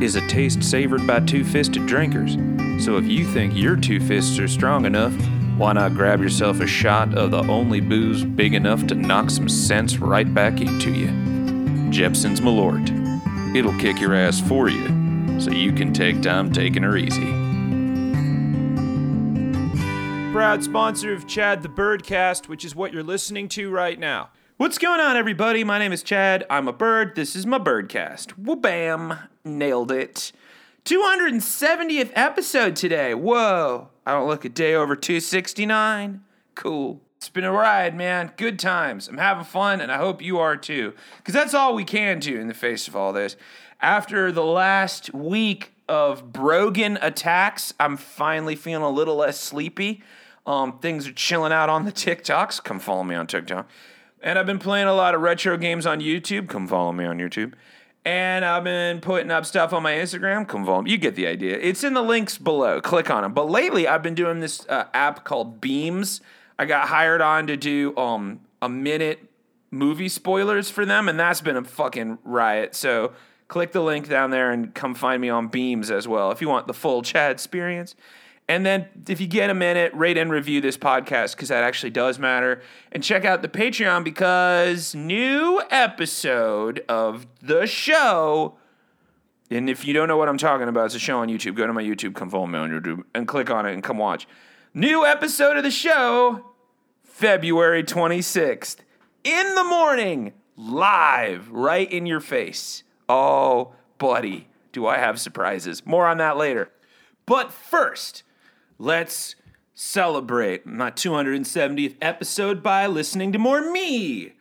is a taste savored by two-fisted drinkers. So if you think your two fists are strong enough, why not grab yourself a shot of the only booze big enough to knock some sense right back into you? Jepson's Malort. It'll kick your ass for you, so you can take time taking her easy. Proud sponsor of Chad the Birdcast, which is what you're listening to right now. What's going on, everybody? My name is Chad. I'm a bird. This is my Birdcast. Whoa, bam. Nailed it. 270th episode today. Whoa. I don't look a day over 269. Cool. It's been a ride, man. Good times. I'm having fun, and I hope you are too. Because that's all we can do in the face of all this. After the last week of Brogan attacks, I'm finally feeling a little less sleepy. Um, things are chilling out on the TikToks. Come follow me on TikTok. And I've been playing a lot of retro games on YouTube. Come follow me on YouTube. And I've been putting up stuff on my Instagram. Come me. You get the idea. It's in the links below. Click on them. But lately, I've been doing this uh, app called Beams. I got hired on to do um, a minute movie spoilers for them, and that's been a fucking riot. So click the link down there and come find me on Beams as well if you want the full Chad experience. And then, if you get a minute, rate and review this podcast because that actually does matter. And check out the Patreon because new episode of the show. And if you don't know what I'm talking about, it's a show on YouTube. Go to my YouTube, come follow me on YouTube, and click on it and come watch. New episode of the show, February 26th, in the morning, live, right in your face. Oh, buddy, do I have surprises. More on that later. But first, let's celebrate my 270th episode by listening to more me.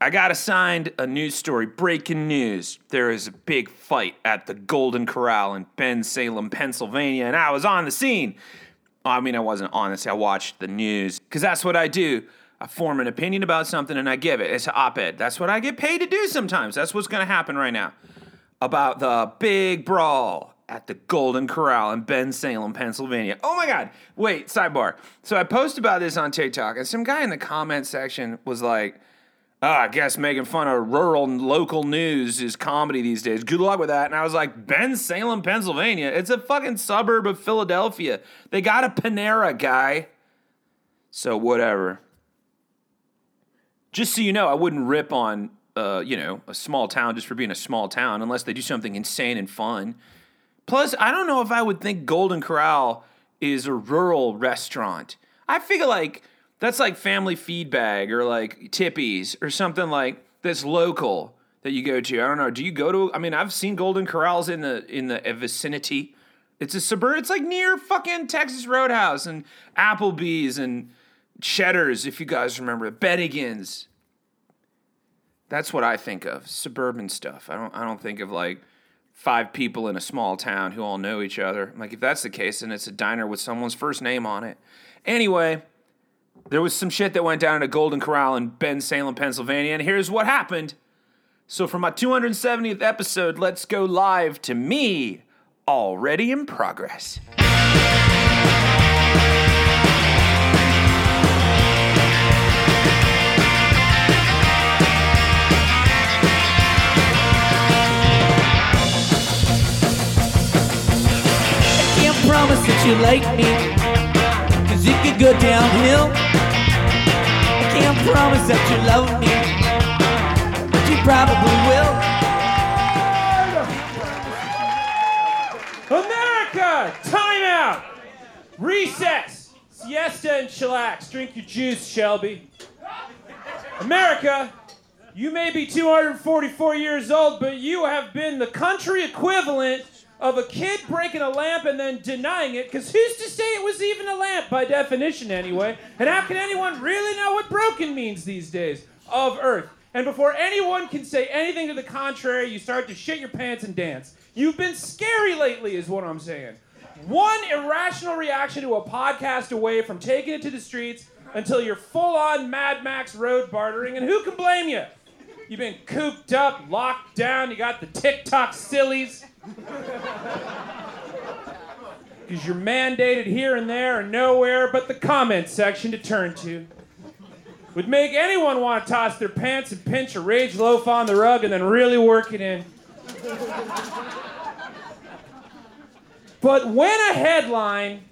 I got assigned a news story. Breaking news. There is a big fight at the Golden Corral in Bensalem, Pennsylvania, and I was on the scene. I mean, I wasn't honest. I watched the news because that's what I do. I form an opinion about something and I give it. It's an op ed. That's what I get paid to do sometimes. That's what's going to happen right now. About the big brawl at the Golden Corral in Bensalem, Pennsylvania. Oh my God. Wait, sidebar. So I posted about this on TikTok, and some guy in the comment section was like, oh, I guess making fun of rural and local news is comedy these days. Good luck with that. And I was like, Bensalem, Pennsylvania. It's a fucking suburb of Philadelphia. They got a Panera guy. So whatever. Just so you know, I wouldn't rip on uh, you know, a small town just for being a small town unless they do something insane and fun. Plus, I don't know if I would think Golden Corral is a rural restaurant. I figure like that's like family feed bag or like Tippy's or something like that's local that you go to. I don't know. Do you go to? I mean, I've seen Golden Corrals in the in the uh, vicinity. It's a suburb. It's like near fucking Texas Roadhouse and Applebee's and Cheddar's, if you guys remember, Bennigan's. That's what I think of suburban stuff. I don't. I don't think of like five people in a small town who all know each other. I'm Like if that's the case, then it's a diner with someone's first name on it. Anyway, there was some shit that went down at a Golden Corral in Bensalem, Pennsylvania, and here's what happened. So for my 270th episode, let's go live to me, already in progress. Promise that you like me, cause it could go downhill. I can't promise that you love me, but you probably will. America, time out. Recess, siesta, and chillax. Drink your juice, Shelby. America, you may be 244 years old, but you have been the country equivalent of a kid breaking a lamp and then denying it, because who's to say it was even a lamp, by definition, anyway? And how can anyone really know what broken means these days? Of Earth. And before anyone can say anything to the contrary, you start to shit your pants and dance. You've been scary lately, is what I'm saying. One irrational reaction to a podcast away from taking it to the streets until you're full on Mad Max road bartering, and who can blame you? You've been cooped up, locked down, you got the TikTok sillies. Because you're mandated here and there and nowhere but the comment section to turn to. Would make anyone want to toss their pants and pinch a rage loaf on the rug and then really work it in. But when a headline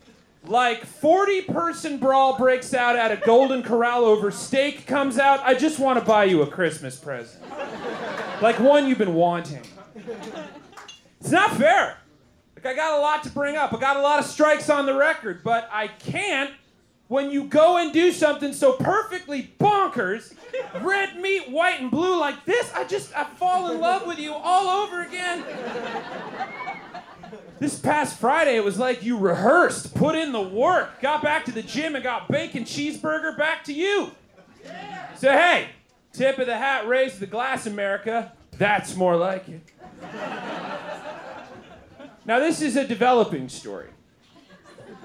like 40 person brawl breaks out at a Golden Corral over steak comes out, I just want to buy you a Christmas present. Like one you've been wanting. It's not fair. Like I got a lot to bring up. I got a lot of strikes on the record, but I can't when you go and do something so perfectly bonkers, red meat, white and blue like this. I just I fall in love with you all over again. This past Friday, it was like you rehearsed, put in the work, got back to the gym, and got bacon cheeseburger back to you. So, hey, tip of the hat, raise the glass, America. That's more like it. Now, this is a developing story.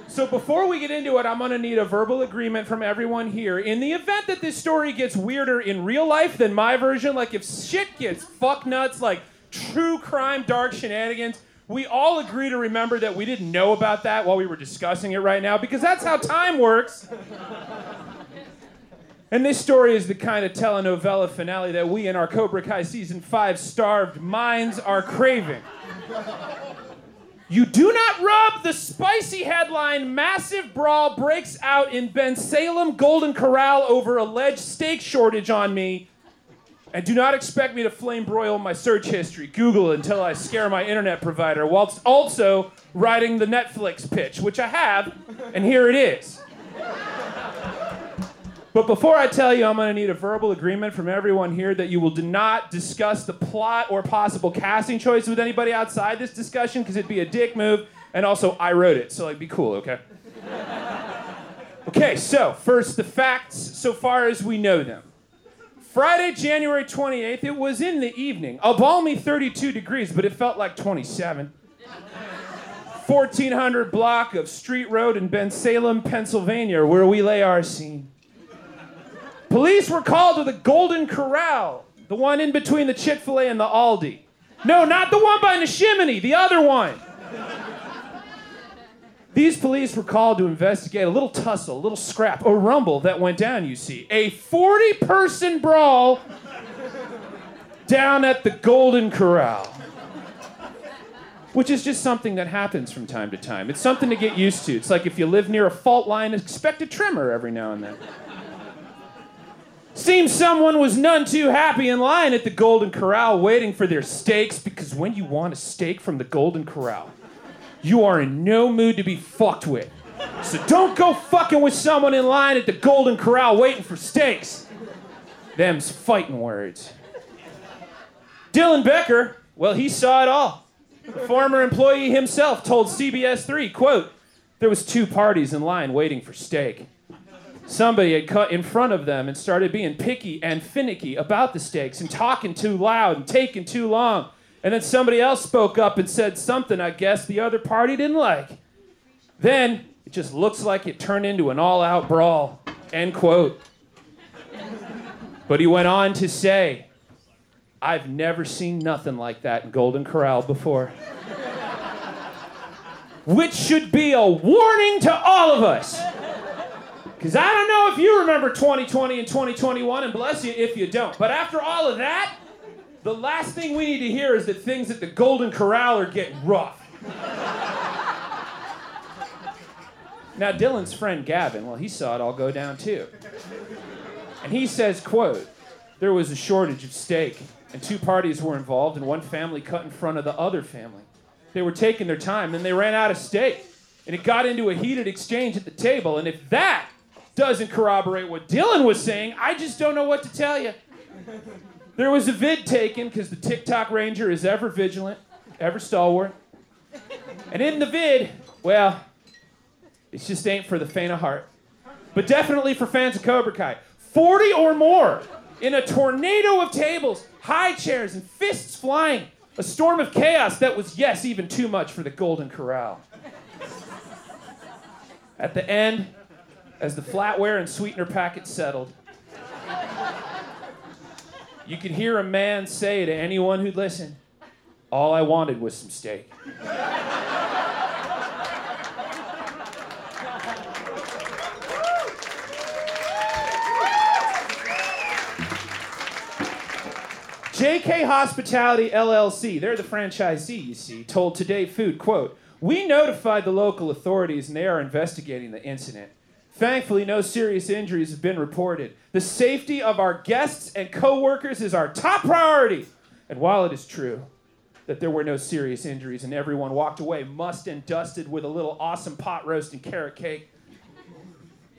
So, before we get into it, I'm gonna need a verbal agreement from everyone here. In the event that this story gets weirder in real life than my version, like if shit gets fuck nuts, like true crime, dark shenanigans, we all agree to remember that we didn't know about that while we were discussing it right now because that's how time works. And this story is the kind of telenovela finale that we in our Cobra Kai season 5 starved minds are craving. You do not rub the spicy headline Massive Brawl breaks out in Bensalem Golden Corral over alleged steak shortage on me and do not expect me to flame broil my search history, Google until I scare my internet provider, whilst also writing the Netflix pitch, which I have, and here it is. But before I tell you, I'm going to need a verbal agreement from everyone here that you will not discuss the plot or possible casting choice with anybody outside this discussion because it'd be a dick move. And also, I wrote it, so like, be cool, okay? Okay, so first the facts so far as we know them. Friday, January 28th, it was in the evening. A balmy 32 degrees, but it felt like 27. 1400 block of Street Road in Bensalem, Pennsylvania, where we lay our scene. Police were called to the Golden Corral, the one in between the Chick fil A and the Aldi. No, not the one by Neshaminy, the other one. These police were called to investigate a little tussle, a little scrap, a rumble that went down, you see. A 40 person brawl down at the Golden Corral. Which is just something that happens from time to time. It's something to get used to. It's like if you live near a fault line, expect a tremor every now and then. Seems someone was none too happy in line at the Golden Corral waiting for their steaks because when you want a steak from the Golden Corral, you are in no mood to be fucked with. So don't go fucking with someone in line at the Golden Corral waiting for steaks. Them's fighting words. Dylan Becker, well, he saw it all. The former employee himself told CBS 3, quote, there was two parties in line waiting for steak. Somebody had cut in front of them and started being picky and finicky about the steaks and talking too loud and taking too long. And then somebody else spoke up and said something I guess the other party didn't like. Then it just looks like it turned into an all out brawl. End quote. But he went on to say, I've never seen nothing like that in Golden Corral before. Which should be a warning to all of us. Because I don't know if you remember 2020 and 2021, and bless you if you don't. But after all of that, the last thing we need to hear is that things at the Golden Corral are getting rough. now, Dylan's friend Gavin, well, he saw it all go down too. And he says, quote, there was a shortage of steak, and two parties were involved, and one family cut in front of the other family. They were taking their time, and they ran out of steak. And it got into a heated exchange at the table, and if that doesn't corroborate what Dylan was saying, I just don't know what to tell you. There was a vid taken because the TikTok Ranger is ever vigilant, ever stalwart. And in the vid, well, it just ain't for the faint of heart. But definitely for fans of Cobra Kai. 40 or more in a tornado of tables, high chairs, and fists flying. A storm of chaos that was, yes, even too much for the Golden Corral. At the end, as the flatware and sweetener packet settled, you could hear a man say to anyone who'd listen, All I wanted was some steak. JK Hospitality LLC, they're the franchisee, you see, told Today Food, quote, We notified the local authorities and they are investigating the incident. Thankfully, no serious injuries have been reported. The safety of our guests and coworkers is our top priority. And while it is true that there were no serious injuries and everyone walked away must and dusted with a little awesome pot roast and carrot cake,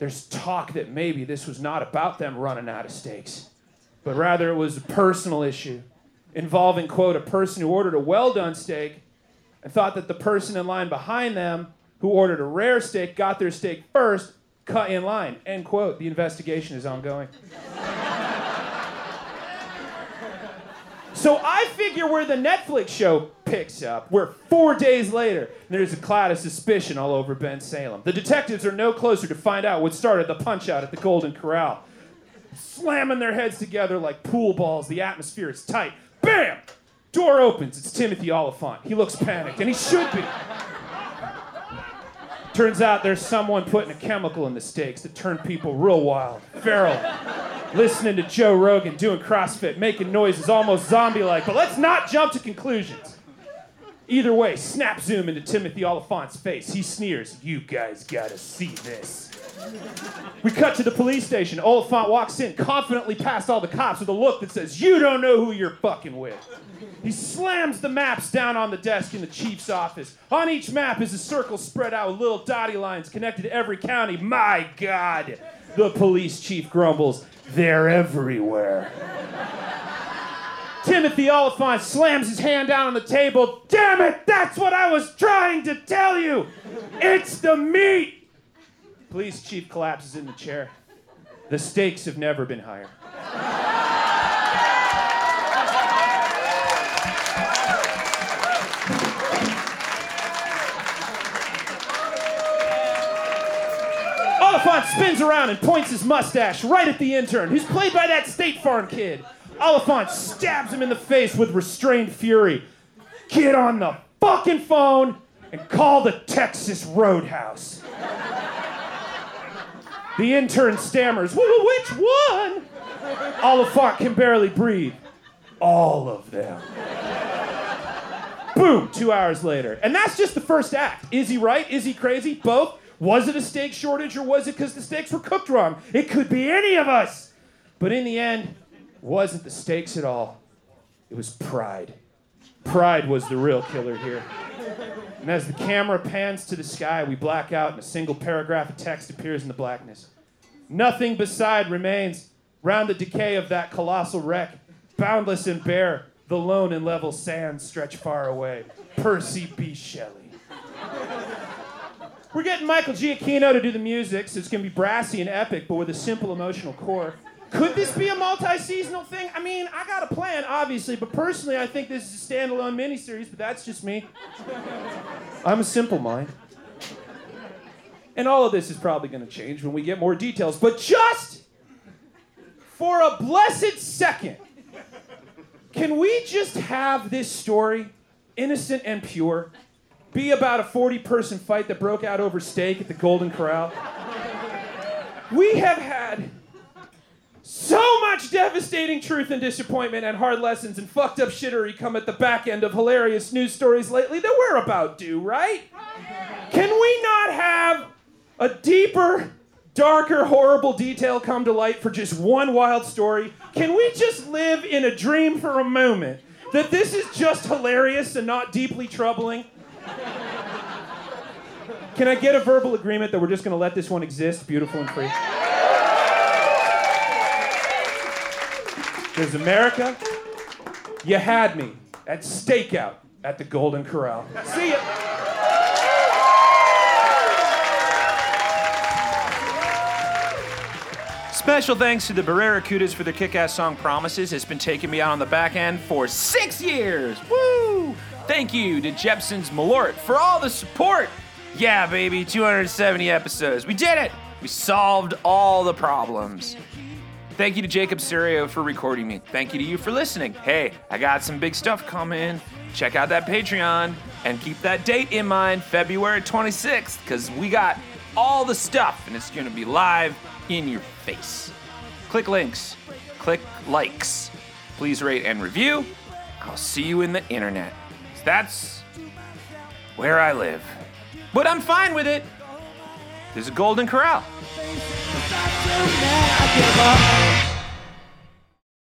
there's talk that maybe this was not about them running out of steaks, but rather it was a personal issue involving, quote, a person who ordered a well done steak and thought that the person in line behind them who ordered a rare steak got their steak first cut in line. End quote. The investigation is ongoing. so I figure where the Netflix show picks up, where four days later, there's a cloud of suspicion all over Bensalem. The detectives are no closer to find out what started the punch out at the Golden Corral. Slamming their heads together like pool balls, the atmosphere is tight. Bam! Door opens. It's Timothy Olyphant. He looks panicked, and he should be. Turns out there's someone putting a chemical in the steaks that turned people real wild, feral, listening to Joe Rogan, doing CrossFit, making noises almost zombie like. But let's not jump to conclusions. Either way, snap zoom into Timothy Olyphant's face. He sneers, You guys gotta see this. We cut to the police station. Olyphant walks in, confidently past all the cops with a look that says, You don't know who you're fucking with. He slams the maps down on the desk in the chief's office. On each map is a circle spread out with little dotty lines connected to every county. My God! The police chief grumbles, They're everywhere. Timothy Olyphant slams his hand down on the table. Damn it, that's what I was trying to tell you! It's the meat! Police chief collapses in the chair. The stakes have never been higher. Olyphant spins around and points his mustache right at the intern, who's played by that State Farm kid. Olyphant stabs him in the face with restrained fury. Get on the fucking phone and call the Texas Roadhouse. The intern stammers, which one? Olyphant can barely breathe. All of them. Boom, two hours later. And that's just the first act. Is he right? Is he crazy? Both? Was it a steak shortage or was it because the steaks were cooked wrong? It could be any of us. But in the end, wasn't the steaks at all. It was pride. Pride was the real killer here. And as the camera pans to the sky, we black out and a single paragraph of text appears in the blackness. Nothing beside remains round the decay of that colossal wreck. Boundless and bare, the lone and level sands stretch far away. Percy B. Shelley. We're getting Michael Giacchino to do the music, so it's gonna be brassy and epic, but with a simple emotional core. Could this be a multi-seasonal thing? I mean, I got a plan, obviously, but personally, I think this is a standalone miniseries. But that's just me. I'm a simple mind. And all of this is probably going to change when we get more details. But just for a blessed second, can we just have this story, innocent and pure, be about a 40 person fight that broke out over steak at the Golden Corral? We have had so much devastating truth and disappointment and hard lessons and fucked up shittery come at the back end of hilarious news stories lately that we're about due, right? Can we not have a deeper, darker, horrible detail come to light for just one wild story? Can we just live in a dream for a moment that this is just hilarious and not deeply troubling? Can I get a verbal agreement that we're just gonna let this one exist, beautiful and free? Because America, you had me at stakeout at the Golden Corral. See ya. Special thanks to the Barracudas for their kick-ass song Promises. It's been taking me out on the back end for six years. Woo! Thank you to Jepson's Malort for all the support. Yeah, baby, 270 episodes. We did it! We solved all the problems. Thank you to Jacob Serio for recording me. Thank you to you for listening. Hey, I got some big stuff coming. Check out that Patreon and keep that date in mind, February 26th, because we got all the stuff and it's going to be live in your face. Click links, click likes. Please rate and review. I'll see you in the internet. That's where I live. But I'm fine with it. There's a golden corral. I give up.